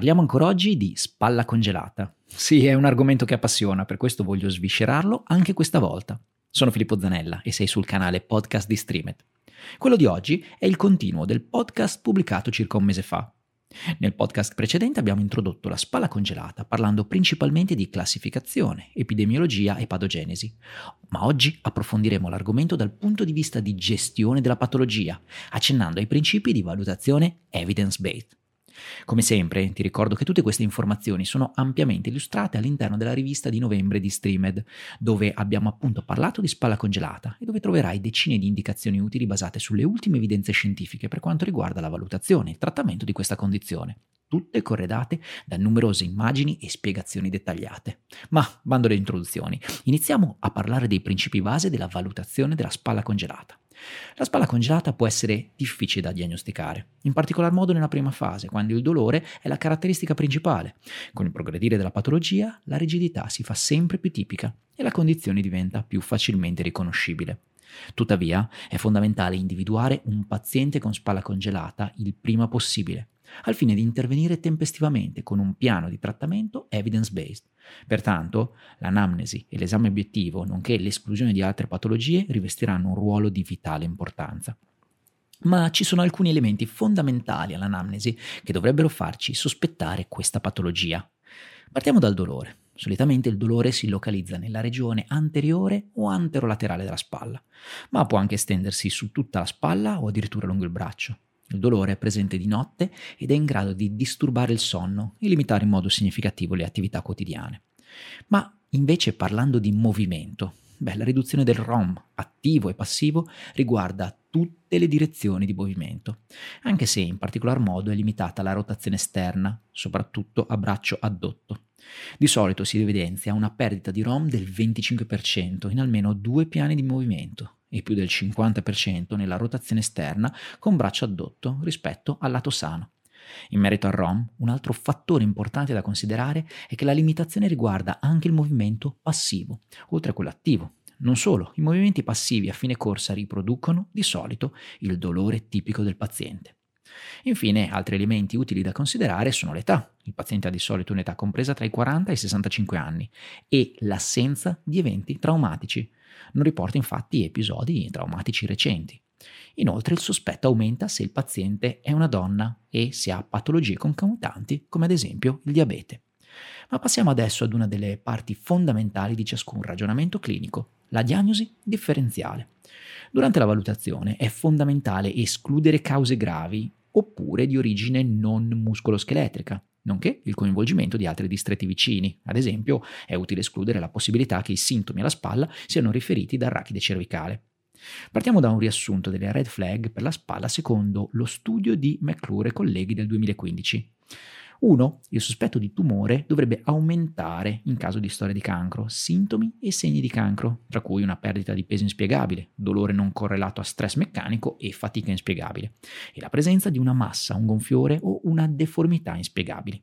Parliamo ancora oggi di spalla congelata. Sì, è un argomento che appassiona, per questo voglio sviscerarlo anche questa volta. Sono Filippo Zanella e sei sul canale Podcast di Streamed. Quello di oggi è il continuo del podcast pubblicato circa un mese fa. Nel podcast precedente abbiamo introdotto la spalla congelata parlando principalmente di classificazione, epidemiologia e patogenesi, ma oggi approfondiremo l'argomento dal punto di vista di gestione della patologia, accennando ai principi di valutazione evidence-based. Come sempre, ti ricordo che tutte queste informazioni sono ampiamente illustrate all'interno della rivista di novembre di Streamed, dove abbiamo appunto parlato di spalla congelata e dove troverai decine di indicazioni utili basate sulle ultime evidenze scientifiche per quanto riguarda la valutazione e il trattamento di questa condizione tutte corredate da numerose immagini e spiegazioni dettagliate. Ma, bando le introduzioni, iniziamo a parlare dei principi base della valutazione della spalla congelata. La spalla congelata può essere difficile da diagnosticare, in particolar modo nella prima fase, quando il dolore è la caratteristica principale. Con il progredire della patologia, la rigidità si fa sempre più tipica e la condizione diventa più facilmente riconoscibile. Tuttavia, è fondamentale individuare un paziente con spalla congelata il prima possibile, al fine di intervenire tempestivamente con un piano di trattamento evidence-based. Pertanto, l'anamnesi e l'esame obiettivo, nonché l'esclusione di altre patologie, rivestiranno un ruolo di vitale importanza. Ma ci sono alcuni elementi fondamentali all'anamnesi che dovrebbero farci sospettare questa patologia. Partiamo dal dolore. Solitamente il dolore si localizza nella regione anteriore o anterolaterale della spalla, ma può anche estendersi su tutta la spalla o addirittura lungo il braccio. Il dolore è presente di notte ed è in grado di disturbare il sonno e limitare in modo significativo le attività quotidiane. Ma invece parlando di movimento, beh, la riduzione del ROM attivo e passivo riguarda tutte le direzioni di movimento, anche se in particolar modo è limitata alla rotazione esterna, soprattutto a braccio addotto. Di solito si evidenzia una perdita di ROM del 25% in almeno due piani di movimento, e più del 50% nella rotazione esterna con braccio addotto rispetto al lato sano. In merito al ROM, un altro fattore importante da considerare è che la limitazione riguarda anche il movimento passivo, oltre a quello attivo. Non solo, i movimenti passivi a fine corsa riproducono, di solito, il dolore tipico del paziente. Infine, altri elementi utili da considerare sono l'età. Il paziente ha di solito un'età compresa tra i 40 e i 65 anni e l'assenza di eventi traumatici, non riporta infatti episodi traumatici recenti. Inoltre il sospetto aumenta se il paziente è una donna e se ha patologie concomitanti come ad esempio il diabete. Ma passiamo adesso ad una delle parti fondamentali di ciascun ragionamento clinico, la diagnosi differenziale. Durante la valutazione è fondamentale escludere cause gravi oppure di origine non muscoloscheletrica, nonché il coinvolgimento di altri distretti vicini. Ad esempio, è utile escludere la possibilità che i sintomi alla spalla siano riferiti dal rachide cervicale. Partiamo da un riassunto delle red flag per la spalla secondo lo studio di McClure e colleghi del 2015. 1. Il sospetto di tumore dovrebbe aumentare in caso di storia di cancro, sintomi e segni di cancro, tra cui una perdita di peso inspiegabile, dolore non correlato a stress meccanico e fatica inspiegabile, e la presenza di una massa, un gonfiore o una deformità inspiegabili.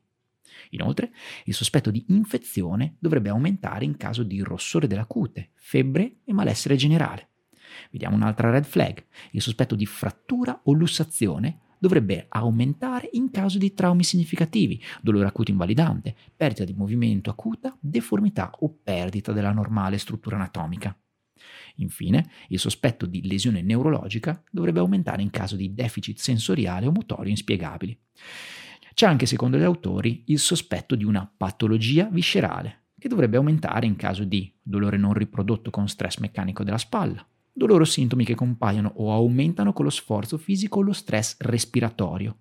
Inoltre, il sospetto di infezione dovrebbe aumentare in caso di rossore della cute, febbre e malessere generale. Vediamo un'altra red flag, il sospetto di frattura o lussazione dovrebbe aumentare in caso di traumi significativi, dolore acuto invalidante, perdita di movimento acuta, deformità o perdita della normale struttura anatomica. Infine, il sospetto di lesione neurologica dovrebbe aumentare in caso di deficit sensoriale o motorio inspiegabili. C'è anche, secondo gli autori, il sospetto di una patologia viscerale, che dovrebbe aumentare in caso di dolore non riprodotto con stress meccanico della spalla, dolore o sintomi che compaiono o aumentano con lo sforzo fisico o lo stress respiratorio,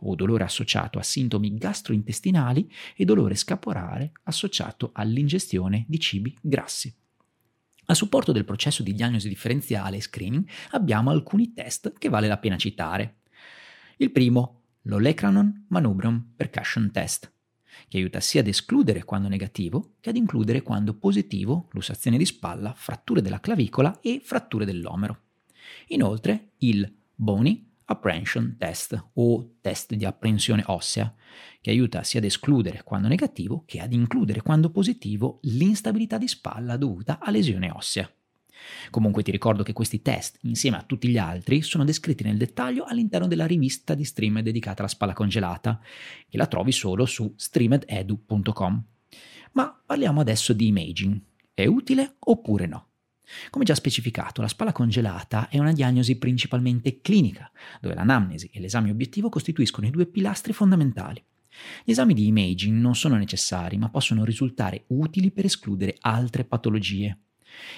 o dolore associato a sintomi gastrointestinali e dolore scapolare associato all'ingestione di cibi grassi. A supporto del processo di diagnosi differenziale e screening abbiamo alcuni test che vale la pena citare. Il primo, l'Olecranon Manubrium Percussion Test che aiuta sia ad escludere quando negativo che ad includere quando positivo lussazione di spalla, fratture della clavicola e fratture dell'omero. Inoltre il Bony Apprehension Test o test di apprensione ossea, che aiuta sia ad escludere quando negativo che ad includere quando positivo l'instabilità di spalla dovuta a lesione ossea. Comunque ti ricordo che questi test, insieme a tutti gli altri, sono descritti nel dettaglio all'interno della rivista di Streamed dedicata alla spalla congelata, che la trovi solo su streamededu.com. Ma parliamo adesso di imaging. È utile oppure no? Come già specificato, la spalla congelata è una diagnosi principalmente clinica, dove l'anamnesi e l'esame obiettivo costituiscono i due pilastri fondamentali. Gli esami di imaging non sono necessari, ma possono risultare utili per escludere altre patologie.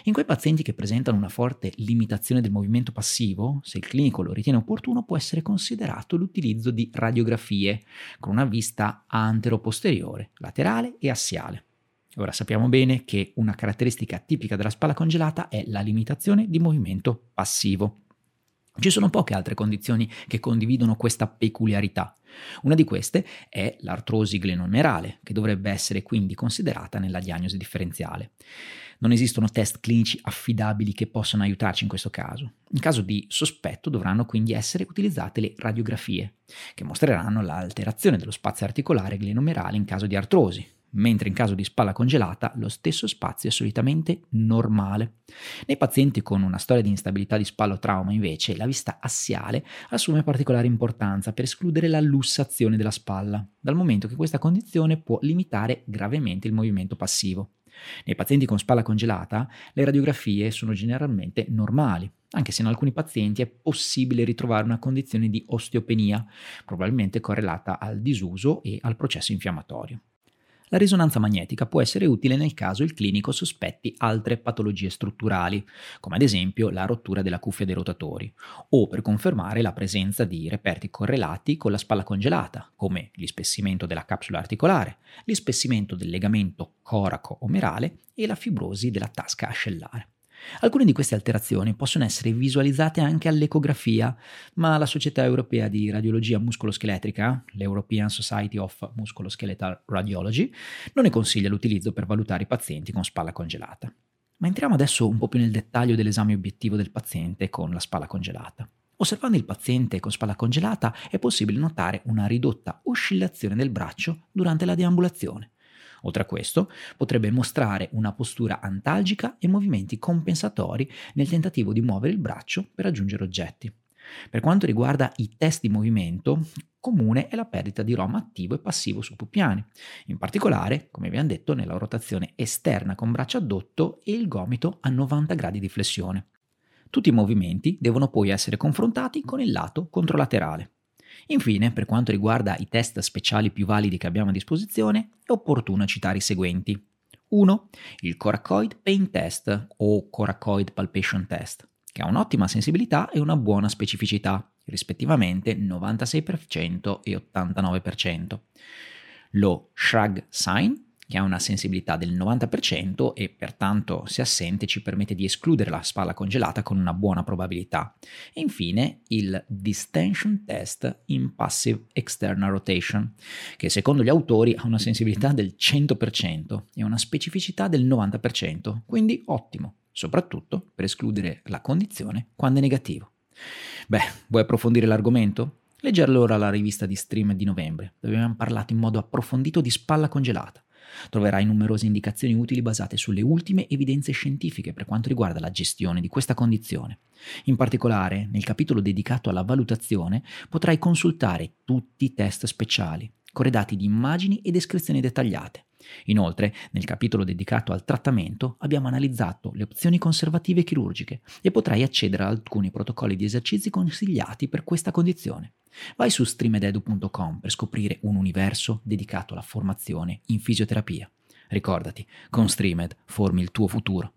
In quei pazienti che presentano una forte limitazione del movimento passivo, se il clinico lo ritiene opportuno, può essere considerato l'utilizzo di radiografie con una vista antero-posteriore, laterale e assiale. Ora sappiamo bene che una caratteristica tipica della spalla congelata è la limitazione di movimento passivo. Ci sono poche altre condizioni che condividono questa peculiarità. Una di queste è l'artrosi glenomerale, che dovrebbe essere quindi considerata nella diagnosi differenziale. Non esistono test clinici affidabili che possano aiutarci in questo caso. In caso di sospetto dovranno quindi essere utilizzate le radiografie, che mostreranno l'alterazione dello spazio articolare glenomerale in caso di artrosi, mentre in caso di spalla congelata lo stesso spazio è solitamente normale. Nei pazienti con una storia di instabilità di spalla o trauma invece la vista assiale assume particolare importanza per escludere la lussazione della spalla, dal momento che questa condizione può limitare gravemente il movimento passivo. Nei pazienti con spalla congelata le radiografie sono generalmente normali, anche se in alcuni pazienti è possibile ritrovare una condizione di osteopenia, probabilmente correlata al disuso e al processo infiammatorio. La risonanza magnetica può essere utile nel caso il clinico sospetti altre patologie strutturali, come ad esempio la rottura della cuffia dei rotatori, o per confermare la presenza di reperti correlati con la spalla congelata, come l'ispessimento della capsula articolare, l'ispessimento del legamento coraco-omerale e la fibrosi della tasca ascellare. Alcune di queste alterazioni possono essere visualizzate anche all'ecografia, ma la Società Europea di Radiologia Muscoloscheletrica, l'European Society of Musculoskeletal Radiology, non ne consiglia l'utilizzo per valutare i pazienti con spalla congelata. Ma entriamo adesso un po' più nel dettaglio dell'esame obiettivo del paziente con la spalla congelata. Osservando il paziente con spalla congelata è possibile notare una ridotta oscillazione del braccio durante la deambulazione. Oltre a questo, potrebbe mostrare una postura antalgica e movimenti compensatori nel tentativo di muovere il braccio per raggiungere oggetti. Per quanto riguarda i test di movimento, comune è la perdita di ROM attivo e passivo su più piani, in particolare, come abbiamo detto, nella rotazione esterna con braccio addotto e il gomito a 90 gradi di flessione. Tutti i movimenti devono poi essere confrontati con il lato controlaterale. Infine, per quanto riguarda i test speciali più validi che abbiamo a disposizione, è opportuno citare i seguenti. 1. Il Coracoid Pain Test o Coracoid Palpation Test, che ha un'ottima sensibilità e una buona specificità, rispettivamente 96% e 89%. Lo Shrug Sign che ha una sensibilità del 90% e pertanto se assente ci permette di escludere la spalla congelata con una buona probabilità. E infine il Distension Test in Passive External Rotation, che secondo gli autori ha una sensibilità del 100% e una specificità del 90%, quindi ottimo, soprattutto per escludere la condizione quando è negativo. Beh, vuoi approfondire l'argomento? Leggi allora la rivista di Stream di novembre, dove abbiamo parlato in modo approfondito di spalla congelata Troverai numerose indicazioni utili basate sulle ultime evidenze scientifiche per quanto riguarda la gestione di questa condizione. In particolare, nel capitolo dedicato alla valutazione potrai consultare tutti i test speciali, corredati di immagini e descrizioni dettagliate. Inoltre, nel capitolo dedicato al trattamento abbiamo analizzato le opzioni conservative chirurgiche e potrai accedere ad alcuni protocolli di esercizi consigliati per questa condizione. Vai su streamededu.com per scoprire un universo dedicato alla formazione in fisioterapia. Ricordati, con Streamed formi il tuo futuro.